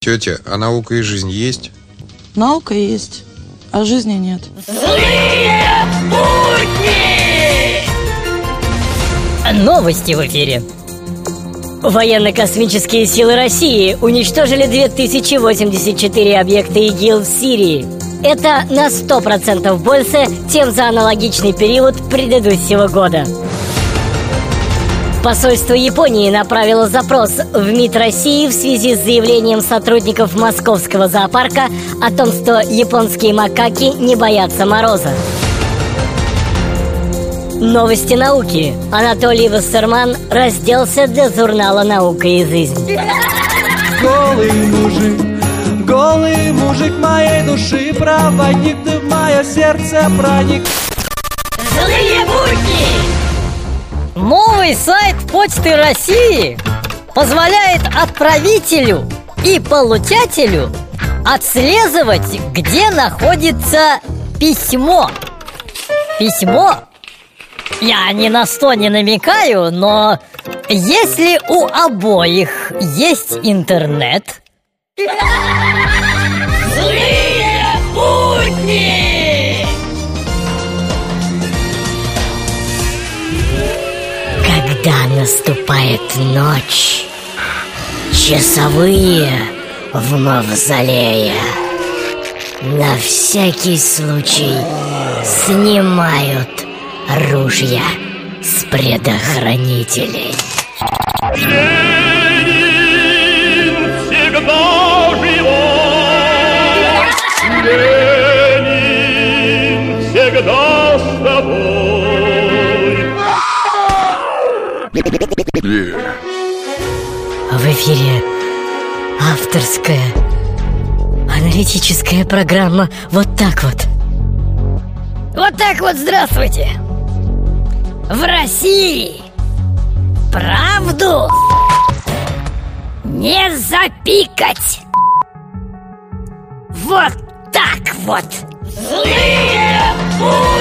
Тетя, а наука и жизнь есть? Наука есть, а жизни нет. Злые будни! Новости в эфире. Военно-космические силы России уничтожили 2084 объекта ИГИЛ в Сирии. Это на 100% больше, чем за аналогичный период предыдущего года. Посольство Японии направило запрос в МИД России в связи с заявлением сотрудников московского зоопарка о том, что японские макаки не боятся мороза. Новости науки. Анатолий Вассерман разделся для журнала «Наука и жизнь». Голый мужик, голый мужик моей души Проводник ты в мое сердце проник Злые будни! Новый сайт Почты России позволяет отправителю и получателю отслеживать, где находится письмо. Письмо я ни на что не намекаю, но если у обоих есть интернет... Когда наступает ночь, часовые в мавзолее на всякий случай снимают ружья с предохранителей. Ленин В эфире авторская аналитическая программа «Вот так вот». Вот так вот, здравствуйте! В России правду не запикать! Вот так вот! Злые!